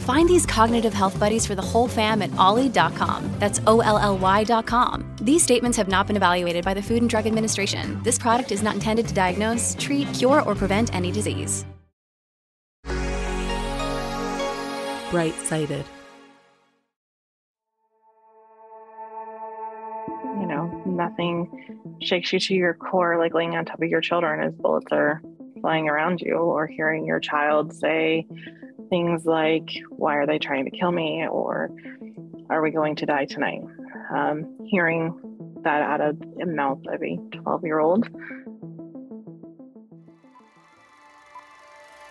Find these cognitive health buddies for the whole fam at olly.com. That's O L L Y.com. These statements have not been evaluated by the Food and Drug Administration. This product is not intended to diagnose, treat, cure, or prevent any disease. Bright sighted. You know, nothing shakes you to your core like laying on top of your children as bullets are flying around you or hearing your child say things like, Why are they trying to kill me? or Are we going to die tonight? Um, hearing that out of the mouth of a 12 year old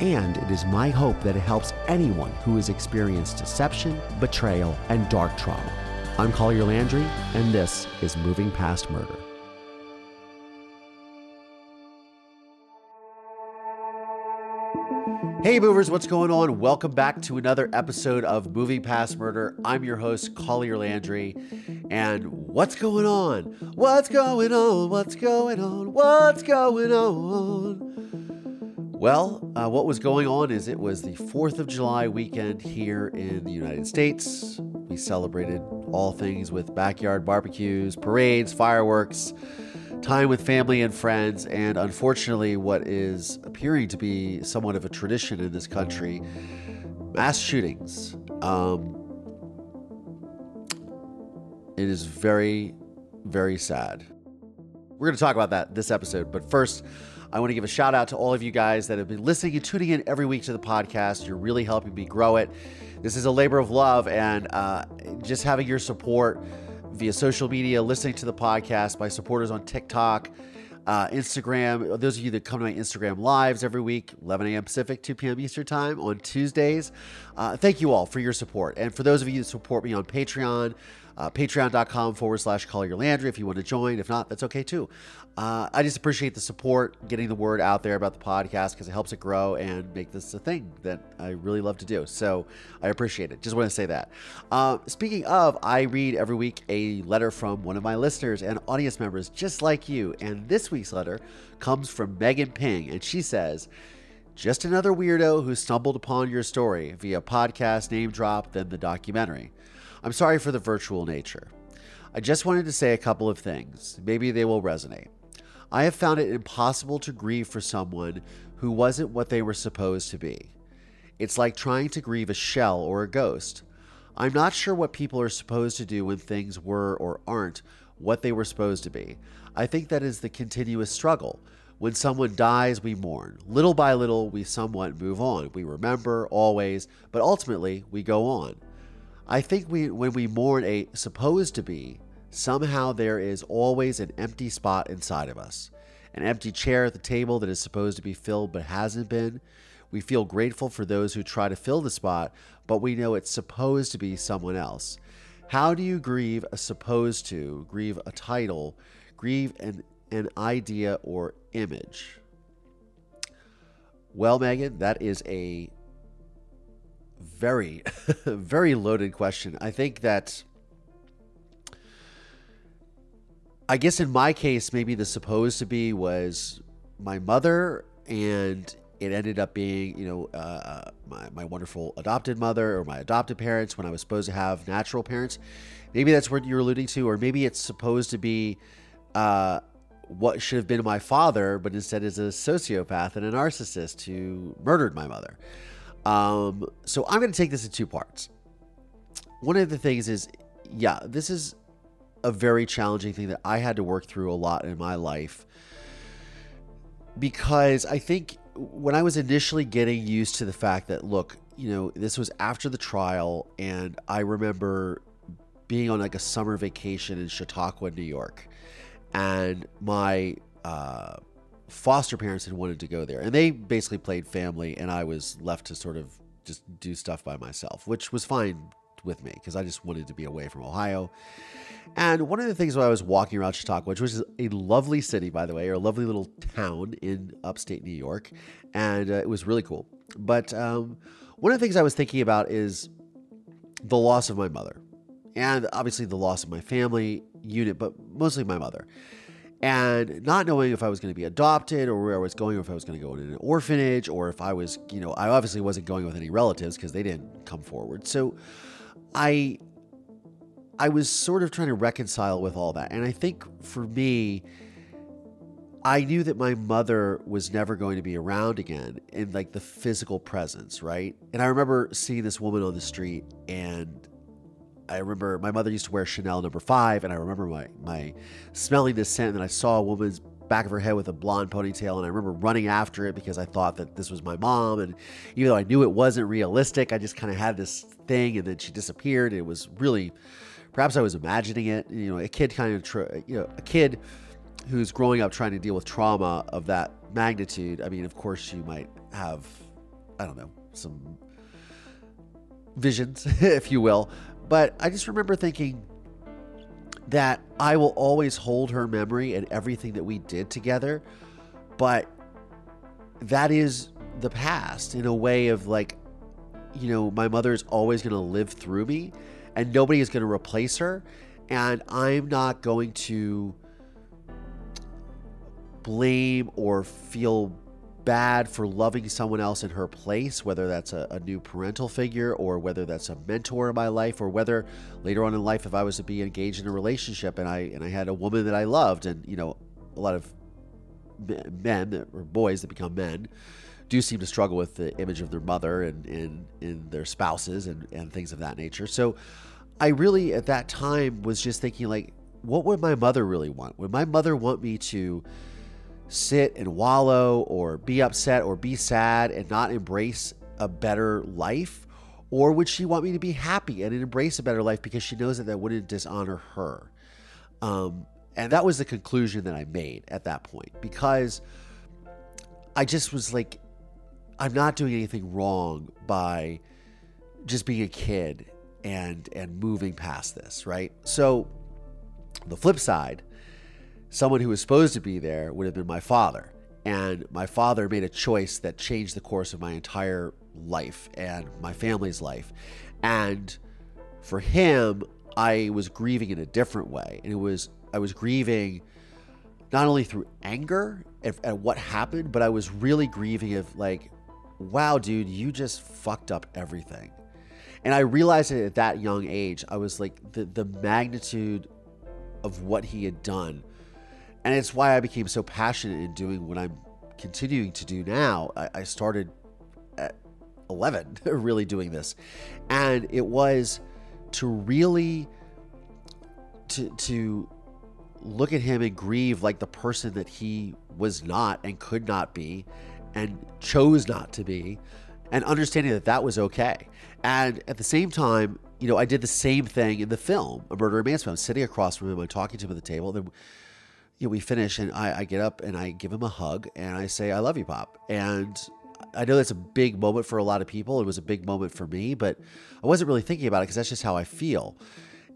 and it is my hope that it helps anyone who has experienced deception, betrayal, and dark trauma. I'm Collier Landry, and this is Moving Past Murder. Hey movers, what's going on? Welcome back to another episode of Moving Past Murder. I'm your host, Collier Landry. And what's going on? What's going on? What's going on? What's going on? Well, uh, what was going on is it was the 4th of July weekend here in the United States. We celebrated all things with backyard barbecues, parades, fireworks time with family and friends, and unfortunately, what is appearing to be somewhat of a tradition in this country mass shootings. Um, it is very, very sad. We're going to talk about that this episode, but first, I want to give a shout out to all of you guys that have been listening and tuning in every week to the podcast. You're really helping me grow it. This is a labor of love, and uh, just having your support via social media, listening to the podcast, my supporters on TikTok, uh, Instagram. Those of you that come to my Instagram lives every week, 11 a.m. Pacific, 2 p.m. Eastern Time on Tuesdays. Uh, thank you all for your support. And for those of you that support me on Patreon, uh, patreon.com forward slash Collier Landry if you want to join. If not, that's okay too. Uh, I just appreciate the support, getting the word out there about the podcast because it helps it grow and make this a thing that I really love to do. So I appreciate it. Just want to say that. Uh, speaking of, I read every week a letter from one of my listeners and audience members just like you. And this week's letter comes from Megan Ping, and she says, just another weirdo who stumbled upon your story via podcast name drop, then the documentary. I'm sorry for the virtual nature. I just wanted to say a couple of things. Maybe they will resonate. I have found it impossible to grieve for someone who wasn't what they were supposed to be. It's like trying to grieve a shell or a ghost. I'm not sure what people are supposed to do when things were or aren't what they were supposed to be. I think that is the continuous struggle. When someone dies, we mourn. Little by little, we somewhat move on. We remember always, but ultimately, we go on. I think we, when we mourn a supposed to be, somehow there is always an empty spot inside of us, an empty chair at the table that is supposed to be filled but hasn't been. We feel grateful for those who try to fill the spot, but we know it's supposed to be someone else. How do you grieve a supposed to, grieve a title, grieve an, an idea or image? Well, Megan, that is a very, very loaded question. I think that, I guess in my case, maybe the supposed to be was my mother. And it ended up being, you know, uh, my, my wonderful adopted mother or my adopted parents when I was supposed to have natural parents. Maybe that's what you're alluding to, or maybe it's supposed to be uh, what should have been my father, but instead is a sociopath and a narcissist who murdered my mother. Um, so I'm going to take this in two parts. One of the things is, yeah, this is a very challenging thing that I had to work through a lot in my life because I think when I was initially getting used to the fact that, look, you know, this was after the trial, and I remember being on like a summer vacation in Chautauqua, New York, and my uh, foster parents had wanted to go there, and they basically played family, and I was left to sort of just do stuff by myself, which was fine with me because I just wanted to be away from Ohio. And one of the things when I was walking around Chautauqua, which was a lovely city, by the way, or a lovely little town in upstate New York, and uh, it was really cool. But um, one of the things I was thinking about is the loss of my mother, and obviously the loss of my family unit, but mostly my mother. And not knowing if I was going to be adopted or where I was going, or if I was going to go in an orphanage, or if I was, you know, I obviously wasn't going with any relatives because they didn't come forward. So I I was sort of trying to reconcile with all that. And I think for me, I knew that my mother was never going to be around again in like the physical presence, right? And I remember seeing this woman on the street and I remember my mother used to wear Chanel number five, and I remember my my smelling this scent, and I saw a woman's back of her head with a blonde ponytail, and I remember running after it because I thought that this was my mom, and even though I knew it wasn't realistic, I just kind of had this thing, and then she disappeared. It was really Perhaps I was imagining it. You know, a kid kind of, you know, a kid who's growing up trying to deal with trauma of that magnitude. I mean, of course, you might have, I don't know, some visions, if you will. But I just remember thinking that I will always hold her memory and everything that we did together. But that is the past in a way of like, you know, my mother is always going to live through me and nobody is going to replace her. And I'm not going to blame or feel bad for loving someone else in her place, whether that's a, a, new parental figure or whether that's a mentor in my life, or whether later on in life, if I was to be engaged in a relationship and I and I had a woman that I loved, and you know, a lot of men or boys that become men do seem to struggle with the image of their mother and in in their spouses and, and things of that nature. So I really at that time was just thinking like, what would my mother really want? Would my mother want me to sit and wallow or be upset or be sad and not embrace a better life? Or would she want me to be happy and embrace a better life because she knows that that wouldn't dishonor her? Um, and that was the conclusion that I made at that point because I just was like, I'm not doing anything wrong by just being a kid and and moving past this, right? So the flip side, someone who was supposed to be there would have been my father. And my father made a choice that changed the course of my entire life and my family's life. And for him, I was grieving in a different way. And it was I was grieving not only through anger at, at what happened, but I was really grieving of like wow, dude, you just fucked up everything. And I realized it at that young age. I was like, the, the magnitude of what he had done. And it's why I became so passionate in doing what I'm continuing to do now. I, I started at 11, really doing this. And it was to really to to look at him and grieve like the person that he was not and could not be and chose not to be, and understanding that that was okay. And at the same time, you know, I did the same thing in the film, A Murder in Mansfield. I'm sitting across from him, I'm talking to him at the table. Then, you know, we finish, and I, I get up and I give him a hug, and I say, "I love you, Pop." And I know that's a big moment for a lot of people. It was a big moment for me, but I wasn't really thinking about it because that's just how I feel.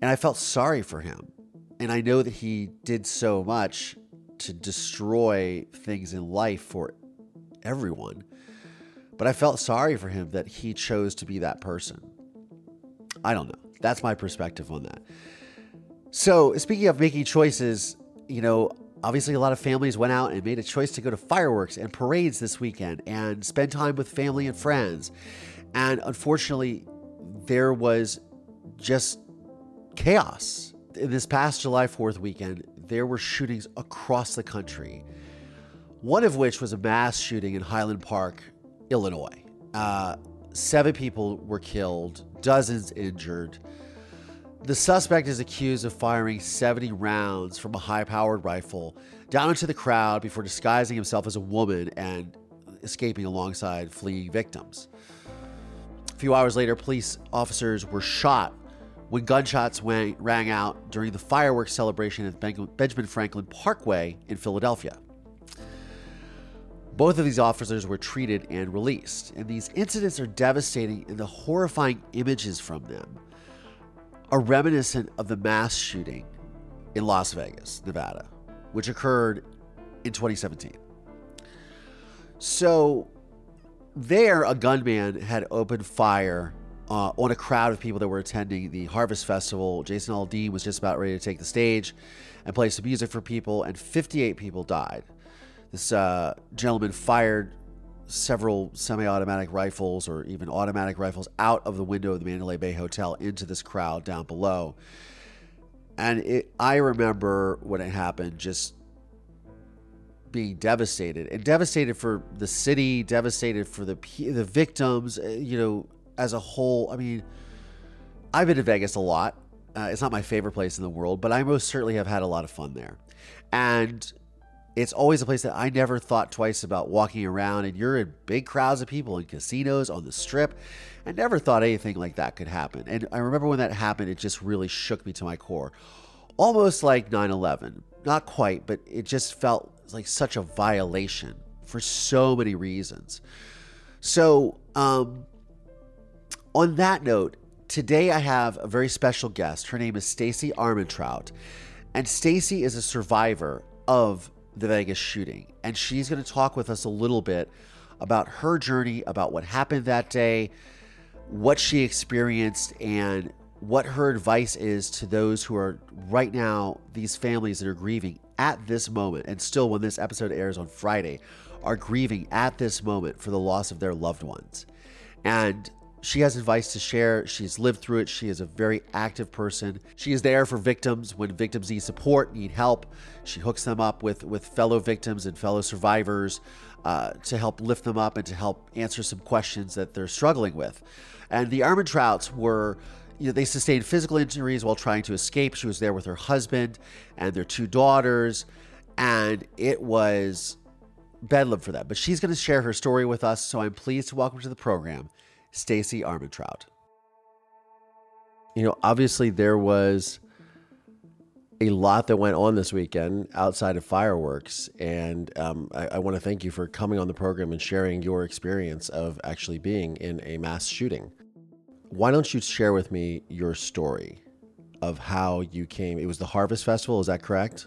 And I felt sorry for him. And I know that he did so much to destroy things in life for everyone. But I felt sorry for him that he chose to be that person. I don't know. That's my perspective on that. So, speaking of making choices, you know, obviously, a lot of families went out and made a choice to go to fireworks and parades this weekend and spend time with family and friends. And unfortunately, there was just chaos. In this past July 4th weekend, there were shootings across the country, one of which was a mass shooting in Highland Park, Illinois. Uh, seven people were killed, dozens injured. The suspect is accused of firing 70 rounds from a high powered rifle down into the crowd before disguising himself as a woman and escaping alongside fleeing victims. A few hours later, police officers were shot when gunshots wang, rang out during the fireworks celebration at Benjamin Franklin Parkway in Philadelphia. Both of these officers were treated and released, and these incidents are devastating, and the horrifying images from them are reminiscent of the mass shooting in Las Vegas, Nevada, which occurred in 2017. So, there, a gunman had opened fire uh, on a crowd of people that were attending the Harvest Festival. Jason Aldean was just about ready to take the stage and play some music for people, and 58 people died. This uh, gentleman fired several semi automatic rifles or even automatic rifles out of the window of the Mandalay Bay Hotel into this crowd down below. And it, I remember when it happened just being devastated and devastated for the city, devastated for the the victims, uh, you know, as a whole. I mean, I've been to Vegas a lot. Uh, it's not my favorite place in the world, but I most certainly have had a lot of fun there. And it's always a place that I never thought twice about walking around. And you're in big crowds of people in casinos, on the strip. I never thought anything like that could happen. And I remember when that happened, it just really shook me to my core. Almost like 9 11. Not quite, but it just felt like such a violation for so many reasons. So, um, on that note, today I have a very special guest. Her name is Stacie Armentrout. And Stacie is a survivor of the Vegas shooting. And she's going to talk with us a little bit about her journey, about what happened that day, what she experienced, and what her advice is to those who are right now, these families that are grieving at this moment, and still when this episode airs on Friday, are grieving at this moment for the loss of their loved ones. And she has advice to share. She's lived through it. She is a very active person. She is there for victims when victims need support, need help. She hooks them up with, with fellow victims and fellow survivors uh, to help lift them up and to help answer some questions that they're struggling with. And the Armentrouts were, you know, they sustained physical injuries while trying to escape. She was there with her husband and their two daughters, and it was bedlam for them. But she's going to share her story with us, so I'm pleased to welcome to the program Stacie Armentrout. You know, obviously there was a lot that went on this weekend outside of fireworks, and um, I, I want to thank you for coming on the program and sharing your experience of actually being in a mass shooting. Why don't you share with me your story of how you came? It was the Harvest Festival, is that correct?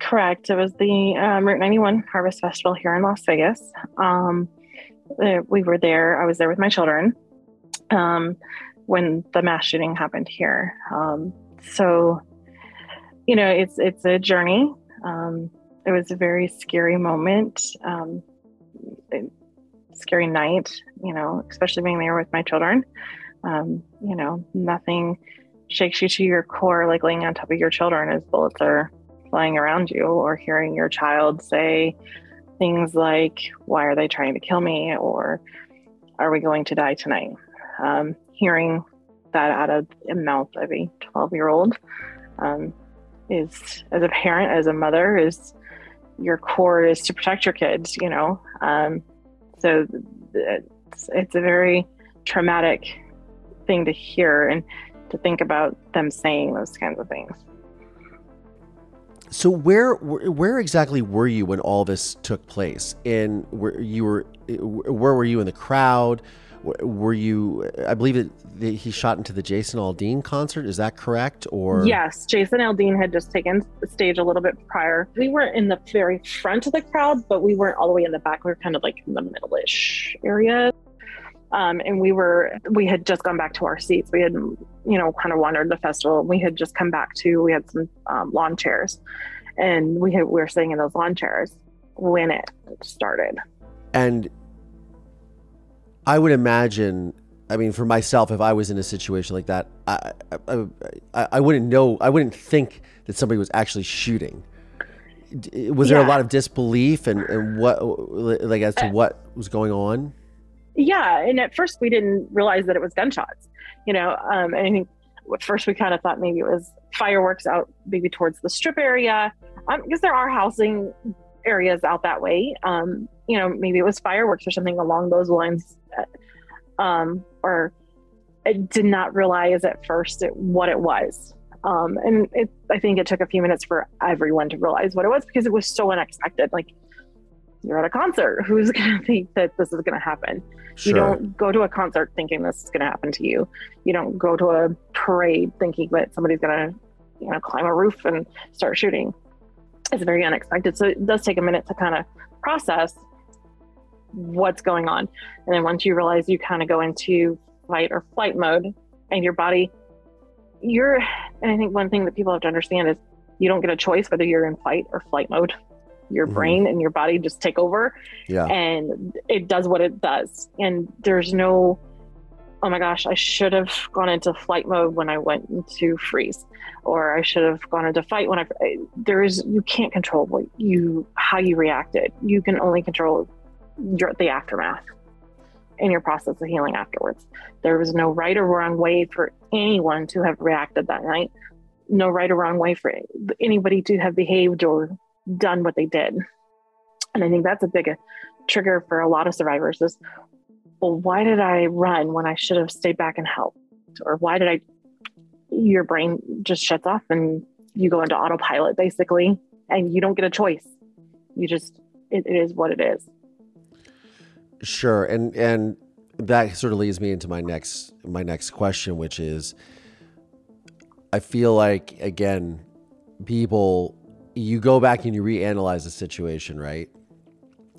Correct. It was the um, Route 91 Harvest Festival here in Las Vegas. Um, we were there. I was there with my children um, when the mass shooting happened here. Um, so, you know, it's it's a journey. Um, it was a very scary moment, um, scary night. You know, especially being there with my children. Um, you know, nothing shakes you to your core like laying on top of your children as bullets are flying around you, or hearing your child say things like, Why are they trying to kill me? or Are we going to die tonight? Um, hearing that out of the mouth of a 12 year old um, is, as a parent, as a mother, is your core is to protect your kids, you know? Um, so it's, it's a very traumatic thing to hear and to think about them saying those kinds of things. So where where exactly were you when all this took place? And where you were, where were you in the crowd? Were you? I believe that he shot into the Jason Aldean concert. Is that correct? Or yes, Jason Aldean had just taken the stage a little bit prior. We weren't in the very front of the crowd, but we weren't all the way in the back. We were kind of like in the middle-ish area. Um, and we were we had just gone back to our seats we had you know kind of wandered the festival we had just come back to we had some um, lawn chairs and we had, we were sitting in those lawn chairs when it started. And I would imagine, I mean, for myself, if I was in a situation like that, I, I, I, I wouldn't know, I wouldn't think that somebody was actually shooting. Was there a lot of disbelief and, and what, like, as to Uh, what was going on? Yeah, and at first we didn't realize that it was gunshots. You know, um, and I think at first we kind of thought maybe it was fireworks out maybe towards the strip area, um, because there are housing areas out that way. Um, you know, maybe it was fireworks or something along those lines. Uh, Um, or I did not realize at first it, what it was. Um, and it, I think it took a few minutes for everyone to realize what it was because it was so unexpected. Like you're at a concert, who's going to think that this is going to happen? Sure. You don't go to a concert thinking this is going to happen to you. You don't go to a parade thinking that somebody's going to, you know, climb a roof and start shooting. It's very unexpected. So it does take a minute to kind of process what's going on. And then once you realize you kind of go into fight or flight mode and your body, you're, and I think one thing that people have to understand is you don't get a choice whether you're in fight or flight mode. Your Mhm. brain and your body just take over Yeah. and it does what it does. And there's no, oh my gosh, I should have gone into flight mode when I went into freeze, or I should have gone into fight when I. There is you can't control what you how you reacted. You can only control your the aftermath in your process of healing afterwards. There was no right or wrong way for anyone to have reacted that night. No right or wrong way for anybody to have behaved or done what they did. And I think that's a big uh, trigger for a lot of survivors is, well, why did I run when I should have stayed back and helped? Or why did I, your brain just shuts off and you go into autopilot basically, and you don't get a choice. You just, it, it is what it is. Sure, and and that sort of leads me into my next my next question, which is, I feel like again, people, you go back and you reanalyze the situation, right?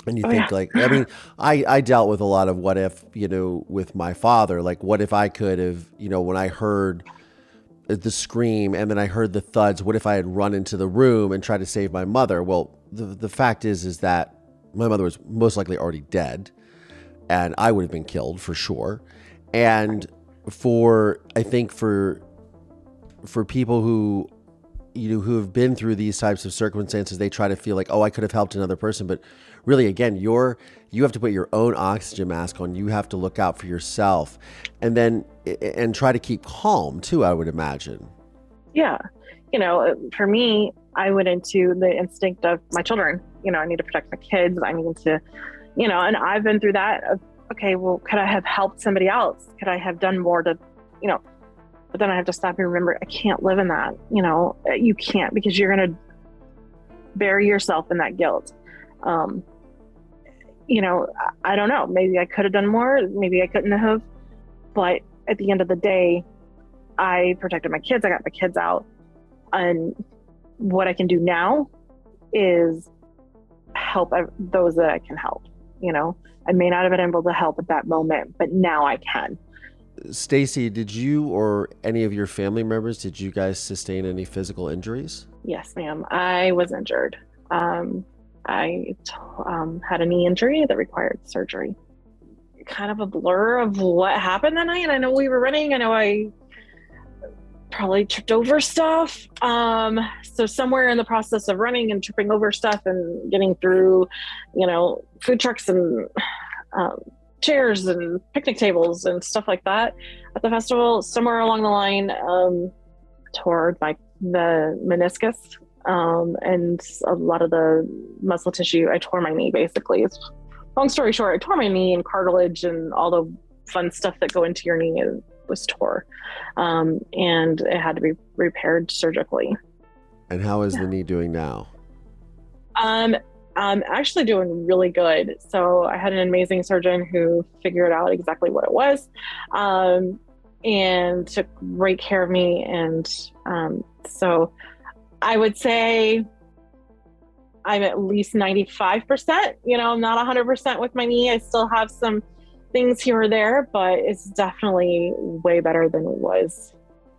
And you Oh, think yeah. like, I mean, I I dealt with a lot of what if, you know, with my father, like what if I could have, you know, when I heard the scream and then I heard the thuds, what if I had run into the room and tried to save my mother? Well, the the fact is is that my mother was most likely already dead and I would have been killed for sure. And for I think for for people who you know who have been through these types of circumstances, they try to feel like, oh, I could have helped another person, but really, again, you're you have to put your own oxygen mask on. You have to look out for yourself, and then and try to keep calm too. I would imagine. Yeah. You know, uh, for me, I went into the instinct of my children. You know, I need to protect my kids. I need to, you know, and I've been through that. Of, okay, well, could I have helped somebody else? Could I have done more to, you know, but then I have to stop and remember I can't live in that. You know, Uh, you can't because you're going to bury yourself in that guilt. Um, you know, I, don't know. Maybe I could have done more. Maybe I couldn't have. But at the end of the day, I protected my kids. I got my kids out. And what I can do now is help those that I can help. You know, I may not have been able to help at that moment, but now I can. Stacie, did you or any of your family members did you guys sustain any physical injuries? Yes, ma'am. I was injured. Um, I um, had a knee injury that required surgery. Kind of a blur of what happened that night. I know we were running. I know I probably tripped over stuff. Um, so somewhere in the process of running and tripping over stuff and getting through, you know, food trucks and um, chairs and picnic tables and stuff like that at the festival, somewhere along the line, um, toward my the meniscus um, and a lot of the muscle tissue. I tore my knee basically. It's, long story short, I tore my knee and cartilage and all the fun stuff that go into your knee is, was tore, um, and it had to be repaired surgically. And how is Yeah. the knee doing now? Um, I'm actually doing really good. So I had an amazing surgeon who figured out exactly what it was, um, and took great care of me. And um, so I would say I'm at least 95%. You know, I'm not 100% with my knee. I still have some things here or there, but it's definitely way better than it was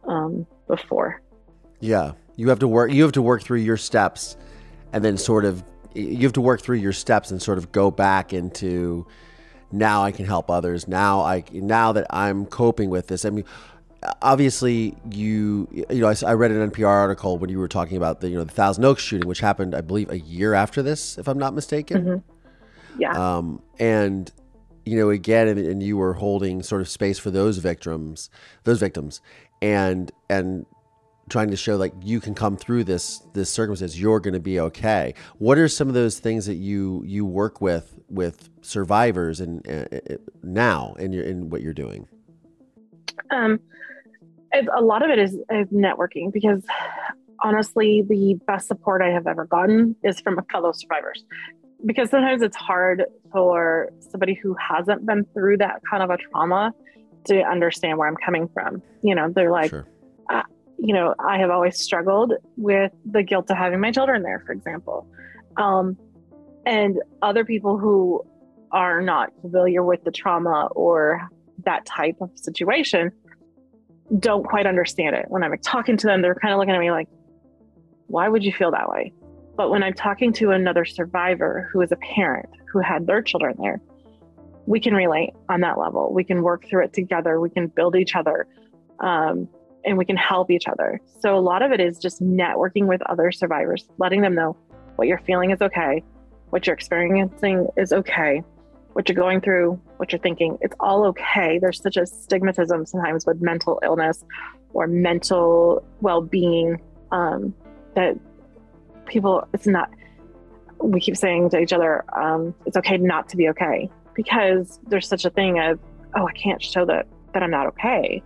um, before. Yeah, you have to work. You have to work through your steps and then sort of you have to work through your steps and sort of go back into now I can help others. Now I now that I'm coping with this. I mean, obviously you you know I, I, read an NPR article when you were talking about the you know the Thousand Oaks shooting, which happened I believe a year after this, if I'm not mistaken. Mm-hmm. Yeah. Um, and you know again, and, and you were holding sort of space for those victims, those victims, and and trying to show like you can come through this this circumstance you're going to be okay. What are some of those things that you you work with with survivors and uh, now in your in what you're doing? Um a lot of it is, is networking because honestly the best support i have ever gotten is from fellow survivors. Because sometimes it's hard for somebody who hasn't been through that kind of a trauma to understand where i'm coming from. You know they're like sure you know, I have always struggled with the guilt of having my children there, for example. Um, and other people who are not familiar with the trauma or that type of situation don't quite understand it. When I'm talking to them, they're kind of looking at me like, why would you feel that way? But when I'm talking to another survivor who is a parent who had their children there, we can relate on that level. We can work through it together. We can build each other. Um, and we can help each other. So a lot of it is just networking with other survivors, letting them know what you're feeling is okay, what you're experiencing is okay, what you're going through, what you're thinking, it's all okay. There's such a stigmatism sometimes with mental illness or mental well-being um, that people it's not we keep saying to each other um, it's okay not to be okay because there's such a thing of oh i can't show that that i'm not okay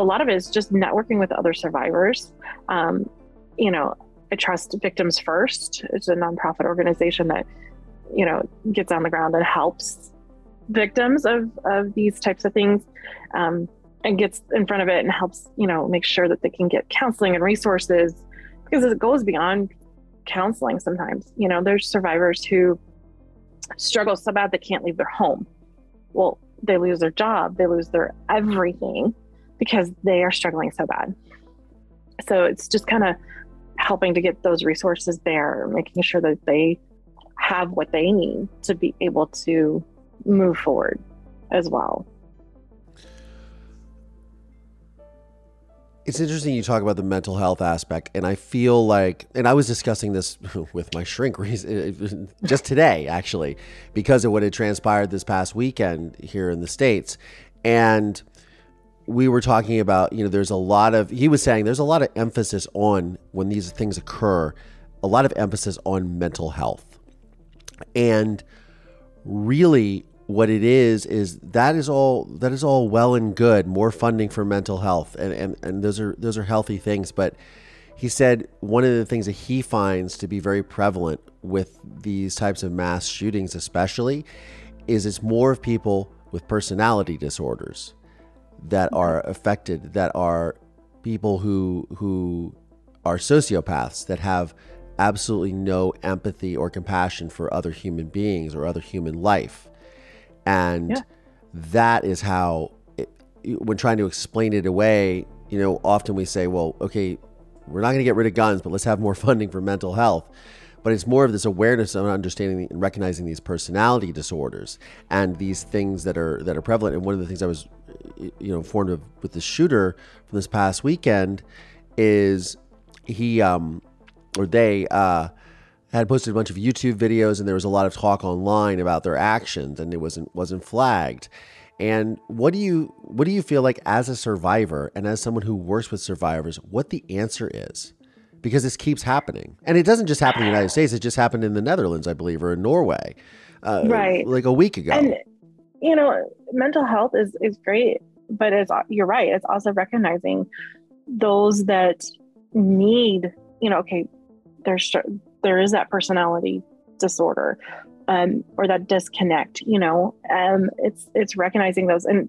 a lot of it is just networking with other survivors. Um, you know, I trust Victims First. It's a nonprofit organization that, you know, gets on the ground and helps victims of, of these types of things um, and gets in front of it and helps, you know, make sure that they can get counseling and resources because it goes beyond counseling sometimes. You know, there's survivors who struggle so bad they can't leave their home. Well, they lose their job, they lose their everything because they are struggling so bad. So it's just kind of helping to get those resources there, making sure that they have what they need to be able to move forward as well. It's interesting you talk about the mental health aspect, and I feel like, and I was discussing this with my shrink just today, actually, because of what had transpired this past weekend here in the States. And we were talking about, you know, there's a lot of, he was saying there's a lot of emphasis on when these things occur, a lot of emphasis on mental health. And really, what it is is that is all that is all well and good more funding for mental health and, and and those are those are healthy things but he said one of the things that he finds to be very prevalent with these types of mass shootings especially is it's more of people with personality disorders that are affected, that are people who who are sociopaths that have absolutely no empathy or compassion for other human beings or other human life. And yeah. that is how, it, when trying to explain it away, you know, often we say, well, okay, we're not going to get rid of guns, but let's have more funding for mental health. But it's more of this awareness of understanding and recognizing these personality disorders and these things that are that are prevalent. And one of the things I was you know informed of with the shooter from this past weekend is he um or they uh had posted a bunch of YouTube videos and there was a lot of talk online about their actions and it wasn't wasn't flagged. And what do you what do you feel like as a survivor and as someone who works with survivors, what the answer is? Because this keeps happening. And it doesn't just happen in the United States, it just happened in the Netherlands, I believe, or in Norway. Uh, right. Like a week ago. And you know, mental health is is great, but it's you're right. It's also recognizing those that need, you know, okay, there's there is that personality disorder, um, or that disconnect. You know, um, it's it's recognizing those, and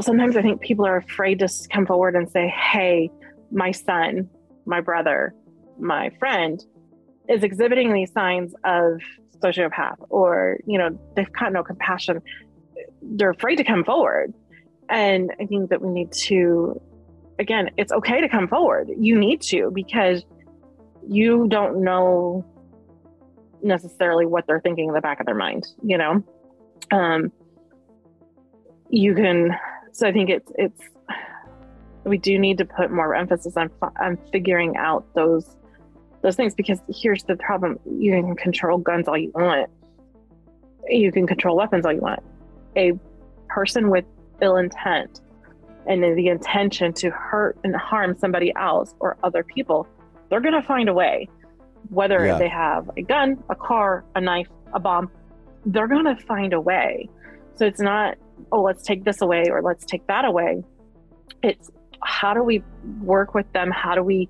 sometimes I think people are afraid to come forward and say, "Hey, my son, my brother, my friend." is exhibiting these signs of sociopath or you know they've got no compassion they're afraid to come forward. And I think that we need to, again, it's okay to come forward. You need to because you don't know necessarily what they're thinking in the back of their mind, you know? Um, you can, so I think it's, it's, we do need to put more emphasis on, on figuring out those, those things because here's the problem. You can control guns all you want. You can control weapons all you want. A person with ill intent and the intention to hurt and harm somebody else or other people, they're going to find a way. Whether yeah. they have a gun, a car, a knife, a bomb, they're going to find a way. So it's not, oh, let's take this away or let's take that away. It's how do we work with them? How do we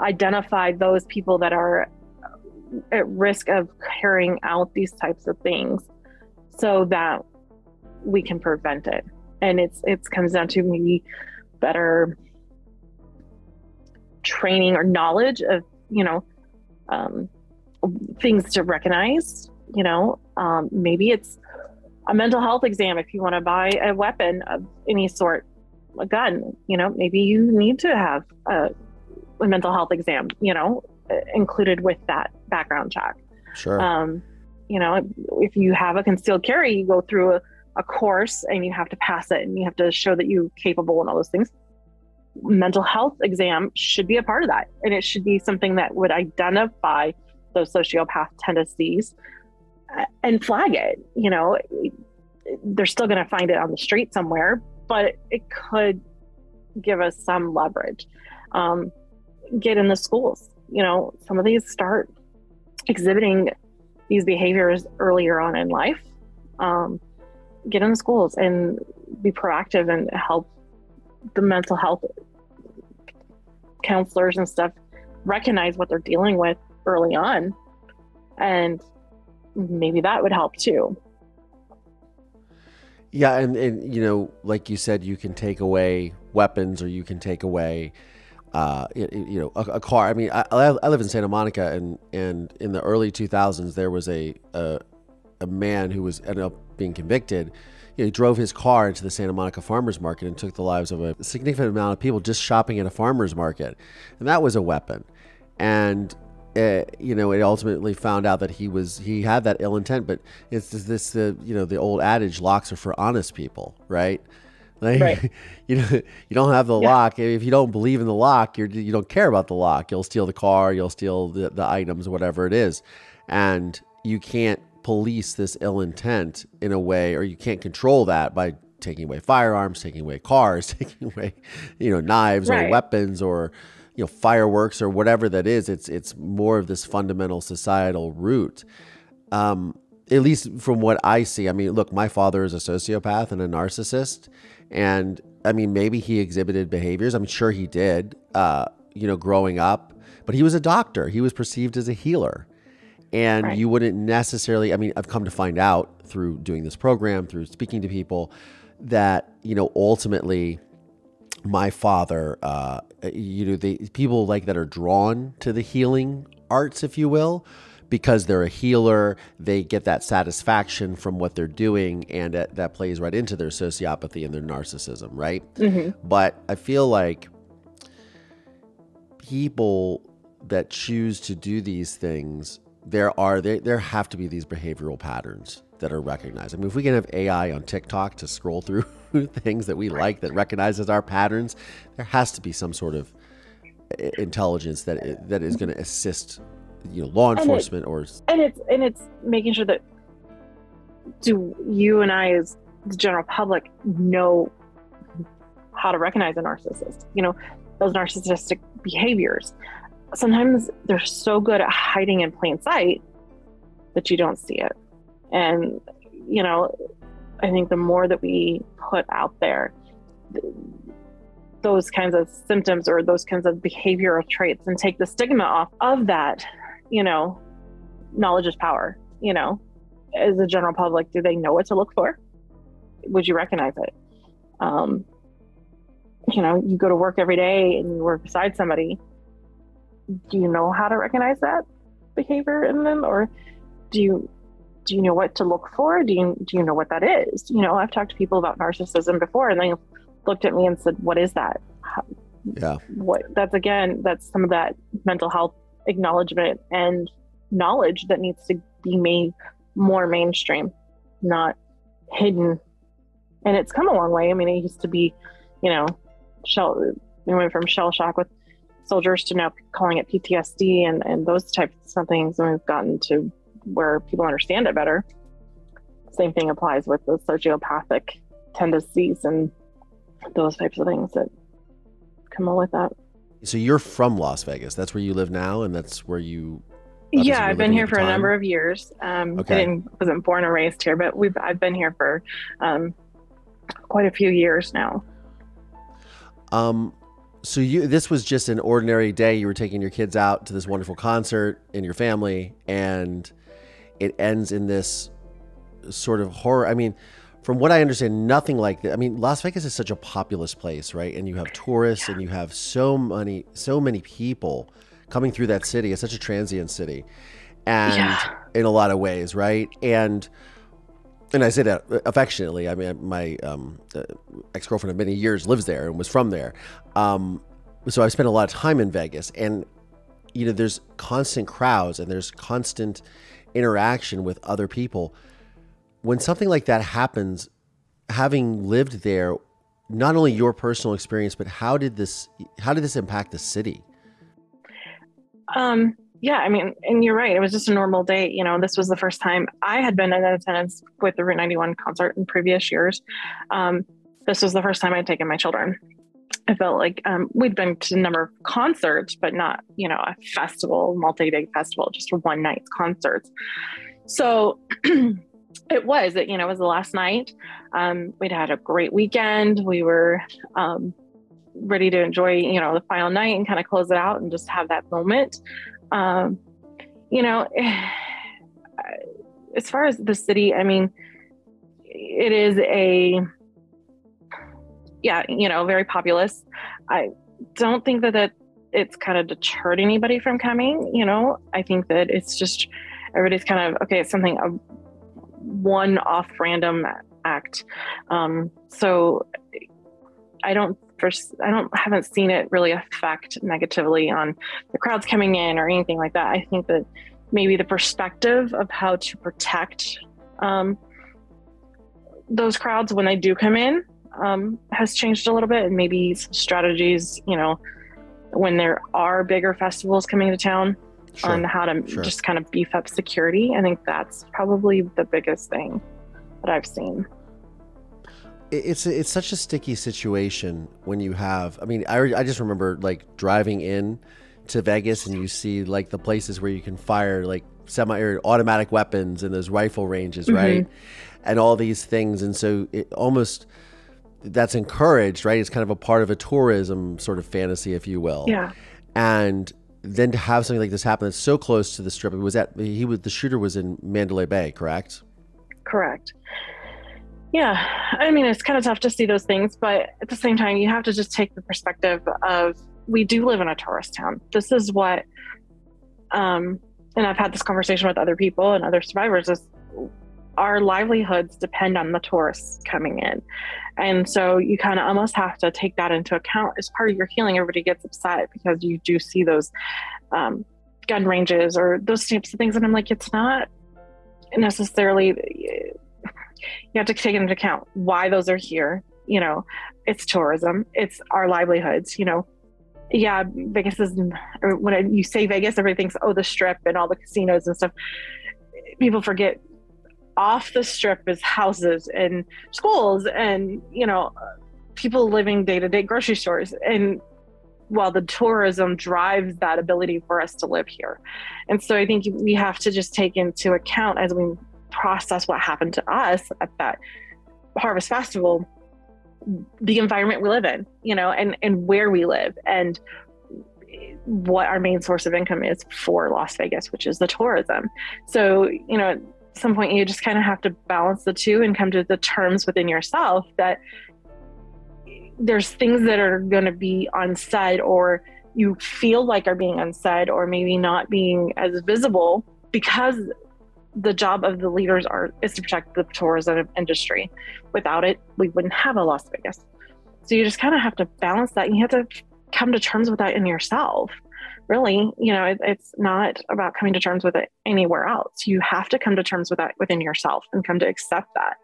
identify those people that are at risk of carrying out these types of things so that we can prevent it? and it's it comes down to maybe better training or knowledge of you know um, things to recognize you know um, maybe it's a mental health exam if you want to buy a weapon of any sort a gun you know maybe you need to have a, a mental health exam you know included with that background check sure um, you know if you have a concealed carry you go through a a course and you have to pass it and you have to show that you're capable and all those things mental health exam should be a part of that. And it should be something that would identify those sociopath tendencies uh, and flag it you know? They're still going to find it on the street somewhere but it could give us some leverage. Um, get in the schools you know? Some of these start exhibiting these behaviors earlier on in life. Um, get in the schools and be proactive and help the mental health counselors and stuff recognize what they're dealing with early on and maybe that would help too yeah and, and you know like you said you can take away weapons or you can take away uh, you know, a, a, car. I mean, I, I live in Santa Monica, and and in the early 2000s, there was a, a a man who was up being convicted. You know, he drove his car into the Santa Monica farmers market and took the lives of a significant amount of people just shopping at a farmers market, and that was a weapon. And uh, you know, it ultimately found out that he was he had that ill intent. But it's this the you know the old adage: locks are for honest people, right? Like, right. you know, you don't have the yeah. lock. If you don't believe in the lock, you're you don't care about the lock. You'll steal the car. You'll steal the, the items, whatever it is, and you can't police this ill intent in a way, or you can't control that by taking away firearms, taking away cars, taking away, you know, knives right. or weapons or you know fireworks or whatever that is. It's it's more of this fundamental societal root. Um, at least from what I see. I mean, look, my father is a sociopath and a narcissist, and I mean, maybe he exhibited behaviors. I'm sure he did. Uh, you know, growing up, but he was a doctor. He was perceived as a healer and right. you wouldn't necessarily i mean i've come to find out through doing this program through speaking to people that you know ultimately my father uh, you know the people like that are drawn to the healing arts if you will because they're a healer they get that satisfaction from what they're doing and that, that plays right into their sociopathy and their narcissism right mm-hmm. but i feel like people that choose to do these things there are there, there have to be these behavioral patterns that are recognized. I mean, if we can have AI on TikTok to scroll through things that we like that recognizes our patterns, there has to be some sort of intelligence that that is going to assist, you know, law enforcement and it, or and it's and it's making sure that do you and I as the general public know how to recognize a narcissist? You know, those narcissistic behaviors sometimes they're so good at hiding in plain sight that you don't see it. And, you know, I think the more that we put out there, those kinds of symptoms or those kinds of behavioral traits and take the stigma off of that, you know, knowledge is power, you know, as a general public, do they know what to look for? Would you recognize it? Um, you know, you go to work every day and you work beside somebody do you know how to recognize that behavior in them or do you do you know what to look for do you do you know what that is you know i've talked to people about narcissism before and they looked at me and said what is that yeah what that's again that's some of that mental health acknowledgement and knowledge that needs to be made more mainstream, not hidden. And it's come a long way. I mean, it used to be, you know, shell. We went from shell shock with soldiers to now calling it PTSD and and those types of things, and we've gotten to where people understand it better. Same thing applies with the sociopathic tendencies and those types of things that come on with that. So you're from Las Vegas. That's where you live now, and that's where you. Yeah, I've been here for a number of years. Um, Okay. I didn't, wasn't born and raised here, but we've I've been here for um, quite a few years now. Um, so you this was just an ordinary day. You were taking your kids out to this wonderful concert in your family, and it ends in this sort of horror. I mean, from what I understand, nothing like that. I mean, Las Vegas is such a populous place, right? And you have tourists, and you have so many, so many people coming through that city. It's such a transient city, and Yeah. in a lot of ways, right? And and I say that affectionately. I mean, my um, uh, ex girlfriend of many years lives there and was from there. Um, so I spent a lot of time in Vegas, and you know, there's constant crowds and there's constant interaction with other people. When something like that happens, having lived there, not only your personal experience, but how did this how did this impact the city? Um, yeah, I mean, and you're right. It was just a normal day. You know, this was the first time I had been in attendance with the Route 91 concert in previous years. Um, this was the first time I'd taken my children. I felt like um, we'd been to a number of concerts, but not, you know, a festival, multi-day festival, just one night concerts. So it was, it, you know, it was the last night. Um, we'd had a great weekend. We were um, ready to enjoy, you know, the final night and kind of close it out and just have that moment. Um, you know, as far as the city, I mean, it is a, yeah, you know, very populous. I don't think that that it's kind of deterred anybody from coming. You know, I think that it's just everybody's kind of okay. It's something a one-off random act. Um, so I don't first I don't haven't seen it really affect negatively on the crowds coming in or anything like that. I think that maybe the perspective of how to protect um, those crowds when they do come in um, has changed a little bit, and maybe some strategies, you know, when there are bigger festivals coming to town Sure, on how to sure. just kind of beef up security. I think that's probably the biggest thing that I've seen. It- it's it's such a sticky situation when you have i mean I, I just remember like driving in to vegas and you see like the places where you can fire like semi or automatic weapons and those rifle ranges mm-hmm. right? And all these things. And so it almost that's encouraged right? It's kind of a part of a tourism sort of fantasy if you will. Yeah. and then to have something like this happen that's so close to the strip it was at he was the shooter was in mandalay bay correct? Correct. Yeah, I mean, it's kind of tough to see those things, but at the same time, you have to just take the perspective of we do live in a tourist town. This is what, um, and I've had this conversation with other people and other survivors is our livelihoods depend on the tourists coming in. And so you kind of almost have to take that into account as part of your healing. Everybody gets upset because you do see those um, gun ranges or those types of things. And I'm like, it's not necessarily you have to take into account why those are here you know it's tourism it's our livelihoods you know. Yeah vegas is when you say vegas everybody thinks oh the strip and all the casinos and stuff. People forget off the strip is houses and schools and you know people living day-to-day grocery stores. And while the tourism drives that ability for us to live here. And so i think we have to just take into account as we process what happened to us at that harvest festival the environment we live in you know and and where we live and what our main source of income is for las vegas which is the tourism. So you know at some point you just kind of have to balance the two and come to the terms within yourself that there's things that are going to be unsaid or you feel like are being unsaid or maybe not being as visible because the job of the leaders are is to protect the tourism industry. Without it, we wouldn't have a Las Vegas. So you just kind of have to balance that. You have to come to terms with that in yourself really, you know, it, it's not about coming to terms with it anywhere else. You have to come to terms with that within yourself and come to accept that.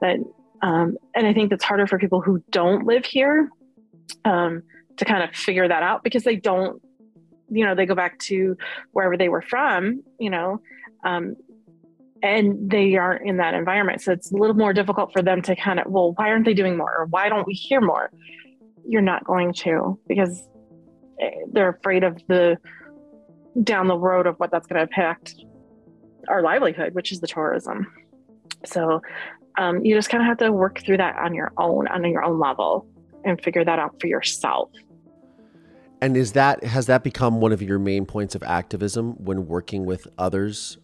That, um, and I think that's harder for people who don't live here um, to kind of figure that out because they don't, you know, they go back to wherever they were from, you know, um, and they aren't in that environment. So it's a little more difficult for them to kind of, well, why aren't they doing more? Or why don't we hear more? You're not going to because eh, they're afraid of the down the road of what that's going to impact our livelihood, which is the tourism. So um, you just kind of have to work through that on your own, on your own level, and figure that out for yourself. And is that has that become one of your main points of activism when working with others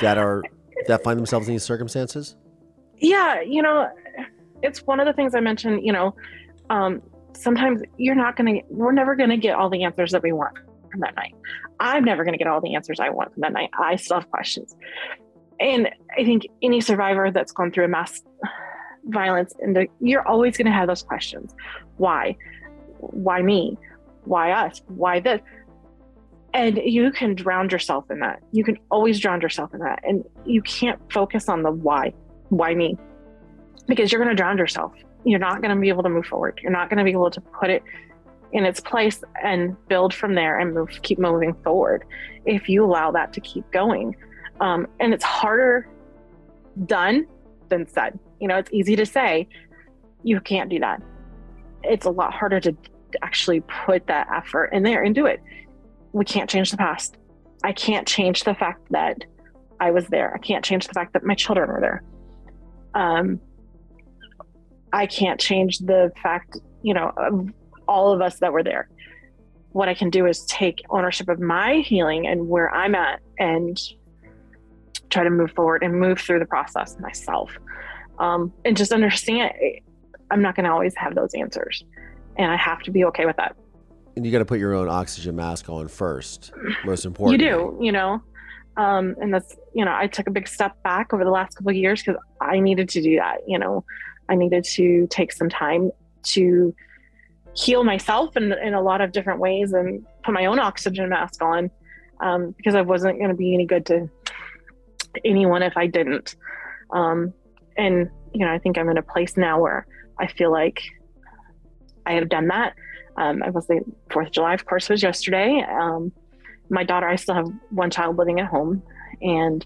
that are that find themselves in these circumstances? Yeah, you know, it's one of the things I mentioned, you know, um, sometimes you're not going to, we're never going to get all the answers that we want from that night. I'm never going to get all the answers I want from that night. I still have questions. And I think any survivor that's gone through a mass violence, and you're always going to have those questions. Why? Why me? Why us? Why this? And you can drown yourself in that. You can always drown yourself in that. And you can't focus on the why. Why me? Because you're going to drown yourself. You're not going to be able to move forward. You're not going to be able to put it in its place and build from there and move keep moving forward if you allow that to keep going. Um, and it's harder done than said. You know it's easy to say you can't do that. It's a lot harder to actually put that effort in there and do it we can't change the past. I can't change the fact that I was there. I can't change the fact that my children were there. Um, I can't change the fact, you know, of all of us that were there. What I can do is take ownership of my healing and where I'm at and try to move forward and move through the process myself. Um, and just understand I'm not going to always have those answers. And I have to be okay with that you got to put your own oxygen mask on first. Most important. You do, you know, um, and that's you know I took a big step back over the last couple of years because I needed to do that. You know, I needed to take some time to heal myself in in a lot of different ways and put my own oxygen mask on um, because I wasn't going to be any good to anyone if I didn't. Um, and you know, I think I'm in a place now where I feel like I have done that um, I was the Fourth of July, of course, was yesterday. Um, my daughter, I still have one child living at home, and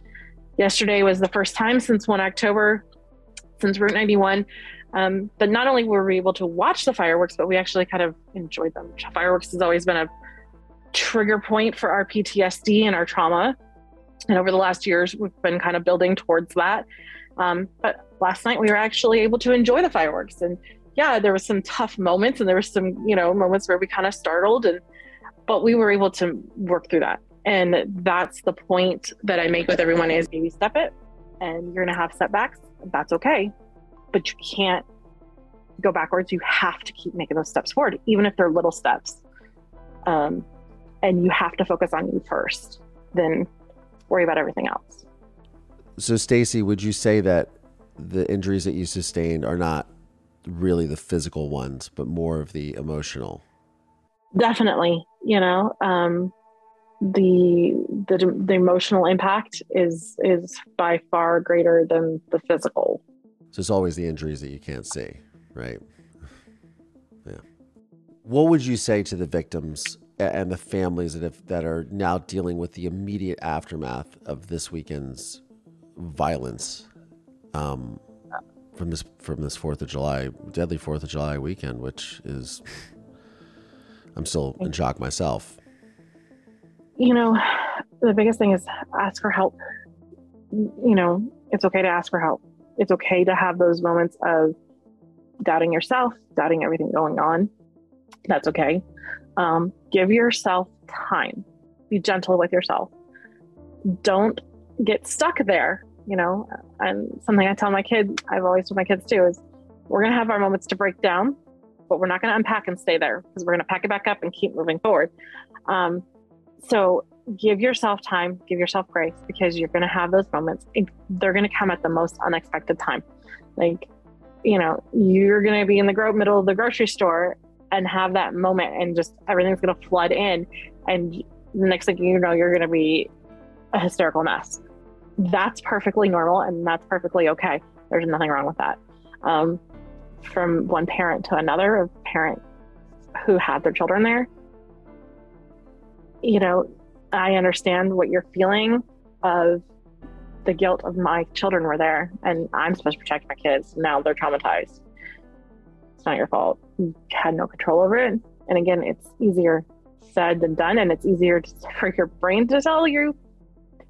yesterday was the first time since one October, since Route 91. Um, but not only were we able to watch the fireworks, but we actually kind of enjoyed them. Fireworks has always been a trigger point for our PTSD and our trauma. And over the last years, we've been kind of building towards that. Um, but last night, we were actually able to enjoy the fireworks and yeah, there was some tough moments and there was some, you know, moments where we kind of startled and but we were able to work through that. And that's the point that I make with everyone is baby step it and you're gonna have setbacks. That's okay. But you can't go backwards. You have to keep making those steps forward, even if they're little steps. Um, and you have to focus on you first, then worry about everything else. So, Stacie, would you say that the injuries that you sustained are not really the physical ones, but more of the emotional. Definitely, you know, um, the the the emotional impact is is by far greater than the physical. So it's always the injuries that you can't see, right? Yeah. What would you say to the victims and the families that have, that are now dealing with the immediate aftermath of this weekend's violence? Um, from this from this Fourth of July, deadly Fourth of July weekend, which is I'm still in shock myself. You know, the biggest thing is ask for help. You know, it's okay to ask for help. It's okay to have those moments of doubting yourself, doubting everything going on. That's okay. Um, give yourself time. Be gentle with yourself. Don't get stuck there you know, and something I tell my kids, I've always told my kids too, is we're going to have our moments to break down, but we're not going to unpack and stay there because we're going to pack it back up and keep moving forward. Um, so give yourself time, give yourself grace because you're going to have those moments. They're going to come at the most unexpected time. Like, you know, you're going to be in the gro- middle of the grocery store and have that moment and just everything's going to flood in and the next thing you know, you're going to be a hysterical mess. That's perfectly normal and that's perfectly okay. There's nothing wrong with that. Um, from one parent to another, a parent who had their children there, you know, I understand what you're feeling of the guilt of my children were there and I'm supposed to protect my kids. Now they're traumatized. It's not your fault. You had no control over it. And again, it's easier said than done. And it's easier for your brain to tell you.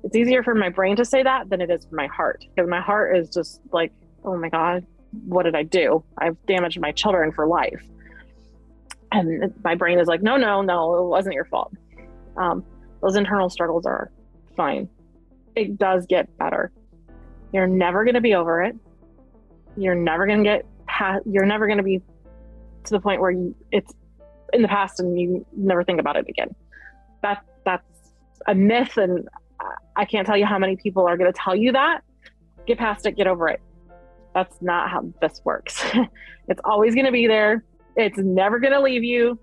It's easier for my brain to say that than it is for my heart. Because my heart is just like, oh my God, what did I do? I've damaged my children for life. And my brain is like, no, no, no, it wasn't your fault. Um, those internal struggles are fine. It does get better. You're never going to be over it. You're never going to get past, you're never going to be to the point where you, it's in the past and you never think about it again. That that's a myth, and I can't tell you how many people are going to tell you that. Get past it, get over it. That's not how this works. it's always going to be there. It's never going to leave you,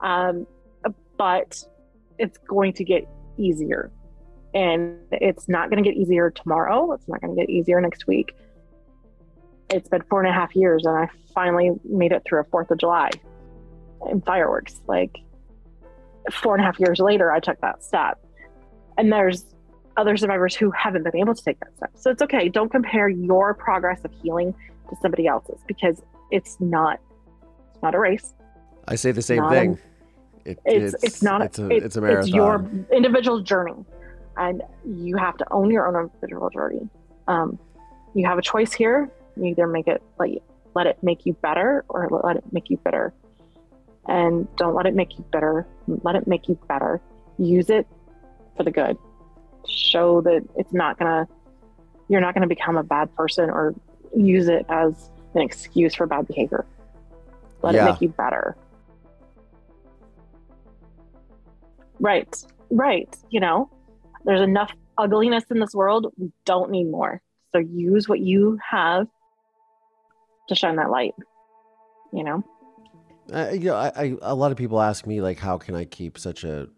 um, but it's going to get easier. And it's not going to get easier tomorrow. It's not going to get easier next week. It's been four and a half years, and I finally made it through a Fourth of July in fireworks. Like four and a half years later, I took that step. And there's other survivors who haven't been able to take that step. So it's okay. Don't compare your progress of healing to somebody else's because it's not it's not a race. I say the same thing. A, it, it's, it's, it's not it's a, it's, it's a marathon. It's your individual journey, and you have to own your own individual journey. Um, you have a choice here. You either make it like let it make you better or let it make you bitter and don't let it make you bitter. Let it make you better. Use it for the good. Show that it's not gonna, you're not gonna become a bad person or use it as an excuse for bad behavior. Let yeah. it make you better. Right, right. You know, there's enough ugliness in this world. We don't need more. So use what you have to shine that light. You know? Uh, you know, I, I, a lot of people ask me like, how can I keep such a,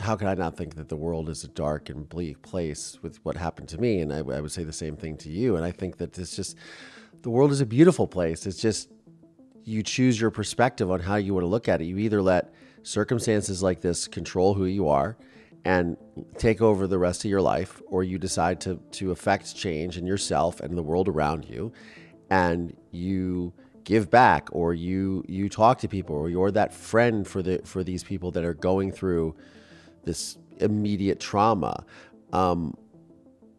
how can I not think that the world is a dark and bleak place with what happened to me? And I, I would say the same thing to you. And I think that it's just, the world is a beautiful place. It's just you choose your perspective on how you want to look at it. You either let circumstances like this control who you are and take over the rest of your life, or you decide to to affect change in yourself and the world around you, and you give back or you you talk to people or you're that friend for the for these people that are going through this immediate trauma um,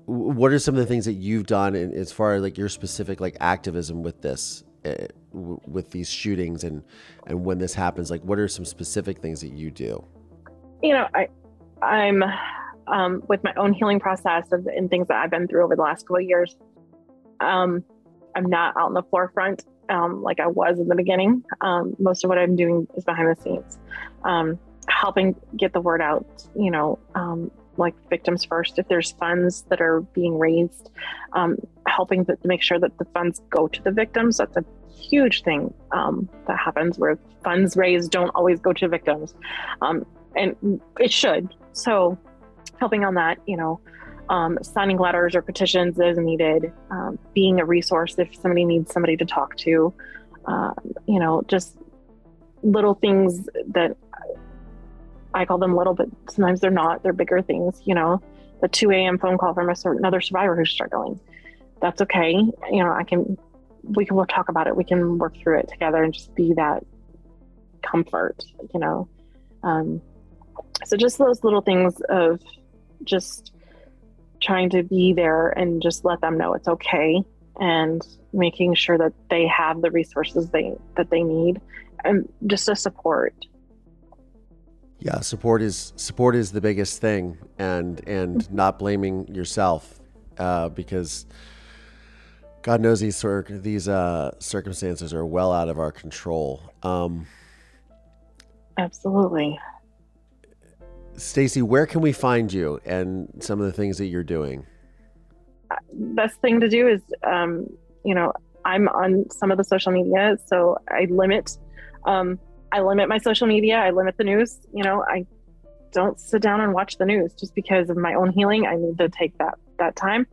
what are some of the things that you've done in, as far as like your specific like activism with this uh, with these shootings and and when this happens? Like what are some specific things that you do? You know i i'm um, with my own healing process and, and, things that i've been through over the last couple of years um, i'm not out in the forefront um, like I was in the beginning. Um, most of what I'm doing is behind the scenes, um, helping get the word out, you know, um, like victims first. If there's funds that are being raised, um, helping to make sure that the funds go to the victims. That's a huge thing um, that happens where funds raised don't always go to victims. and it should. So helping on that, you know, um, signing letters or petitions as needed, um, being a resource if somebody needs somebody to talk to, uh, you know, just little things that I call them little, but sometimes they're not. They're bigger things, you know, the 2 a.m. phone call from a another survivor who's struggling. That's okay. You know, I can, we can we'll talk about it. We can work through it together and just be that comfort, you know. Um, so just those little things of just trying to be there and just let them know it's okay and making sure that they have the resources they that they need and just a support yeah support is support is the biggest thing and and not blaming yourself uh, because god knows these cir- these uh, circumstances are well out of our control. Um, absolutely. Stacie, where can we find you and some of the things that you're doing? Best thing to do is, um, you know, I'm on some of the social media, so I limit, um, I limit my social media. I limit the news. You know, I don't sit down and watch the news just because of my own healing. I need to take that that time.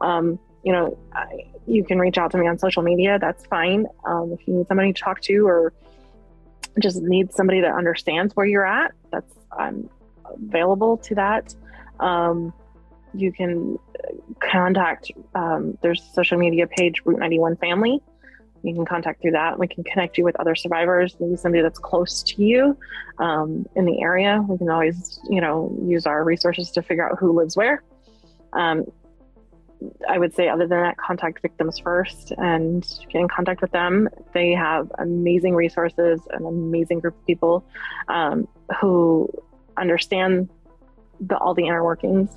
Um, you know, I, you can reach out to me on social media. That's fine. Um, if you need somebody to talk to or just need somebody that understands where you're at, that's I'm available to that. Um, you can contact. Um, there's a social media page, Route 91 Family. You can contact through that. We can connect you with other survivors, maybe somebody that's close to you um, in the area. We can always, you know, use our resources to figure out who lives where. Um, I would say, other than that, contact victims first and get in contact with them. They have amazing resources, an amazing group of people um, who understand the, all the inner workings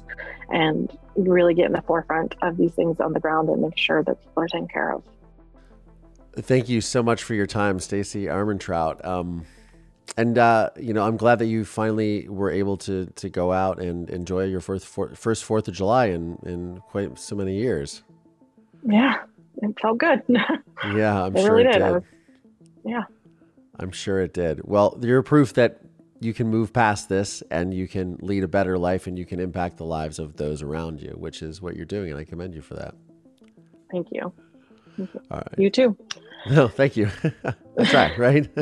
and really get in the forefront of these things on the ground and make sure that people are taken care of. Thank you so much for your time, Stacie Armentrout. Um, and uh, you know, I'm glad that you finally were able to to go out and enjoy your first first Fourth of July in in quite so many years. Yeah, it felt good. yeah, I'm it sure really it did. did. Was, yeah, I'm sure it did. Well, you're proof that you can move past this and you can lead a better life and you can impact the lives of those around you, which is what you're doing, and I commend you for that. Thank you. All right. You too. No, thank you. That's right, right?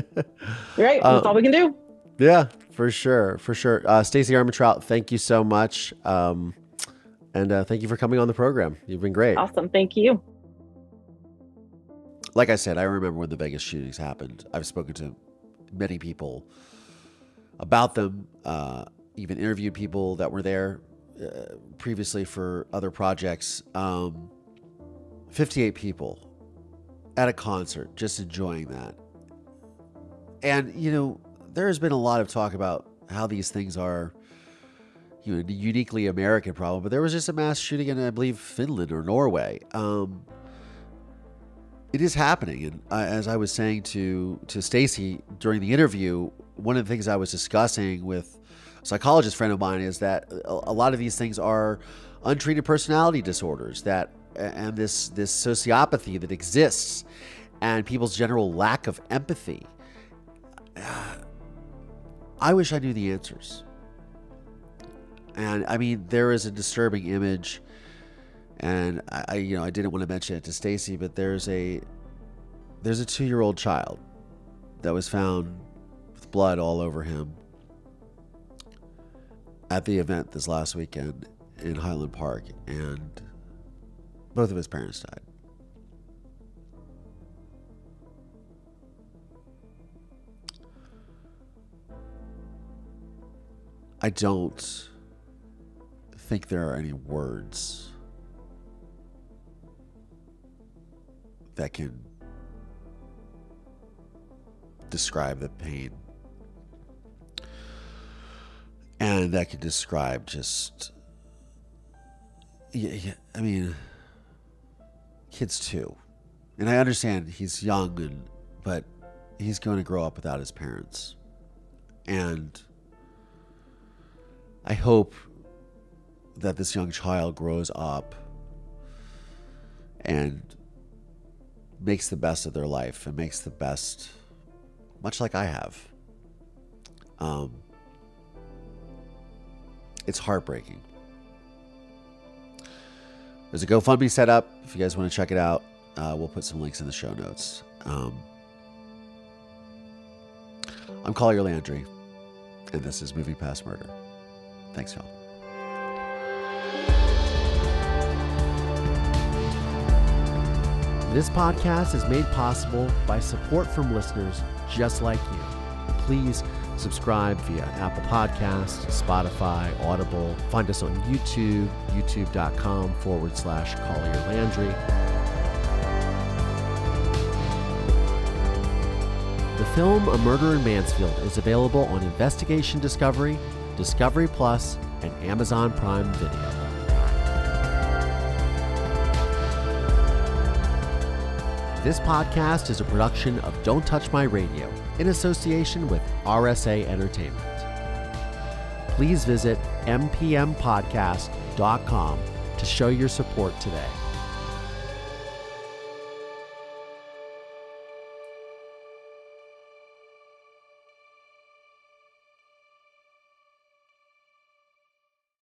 You're right. That's um, all we can do. Yeah, for sure, for sure. Uh, Stacie Armentrout, thank you so much, um, and uh, thank you for coming on the program. You've been great. Awesome. Thank you. Like I said, I remember when the Vegas shootings happened. I've spoken to many people about them. Uh, even interviewed people that were there uh, previously for other projects. Um, 58 people at a concert, just enjoying that. And, you know, there has been a lot of talk about how these things are you know, uniquely American problem, but there was just a mass shooting in, I believe, Finland or Norway. Um, it is happening, and uh, as I was saying to to Stacie during the interview, one of the things I was discussing with a psychologist friend of mine is that a, a lot of these things are untreated personality disorders that and this this sociopathy that exists and people's general lack of empathy. Uh, I wish I knew the answers. And I mean, there is a disturbing image, and I, you know, I didn't want to mention it to Stacie, but there's a there's a two year old child that was found with blood all over him at the event this last weekend in Highland Park, and both of his parents died. I don't think there are any words that can describe the pain and that can describe just yeah, yeah I mean kids too. And I understand he's young and but he's going to grow up without his parents. And I hope that this young child grows up and makes the best of their life and makes the best much like I have. Um, it's heartbreaking. There's a GoFundMe set up. If you guys want to check it out, uh, we'll put some links in the show notes. Um, I'm Collier Landry, and this is Moving Past Murder. Thanks, y'all. This podcast is made possible by support from listeners just like you. Please Subscribe via Apple Podcasts, Spotify, Audible. Find us on YouTube, youtube.com forward slash Collier Landry. The film A Murder in Mansfield is available on Investigation Discovery, Discovery Plus, and Amazon Prime Video. This podcast is a production of Don't Touch My Radio in association with RSA Entertainment. Please visit mpmpodcast.com to show your support today.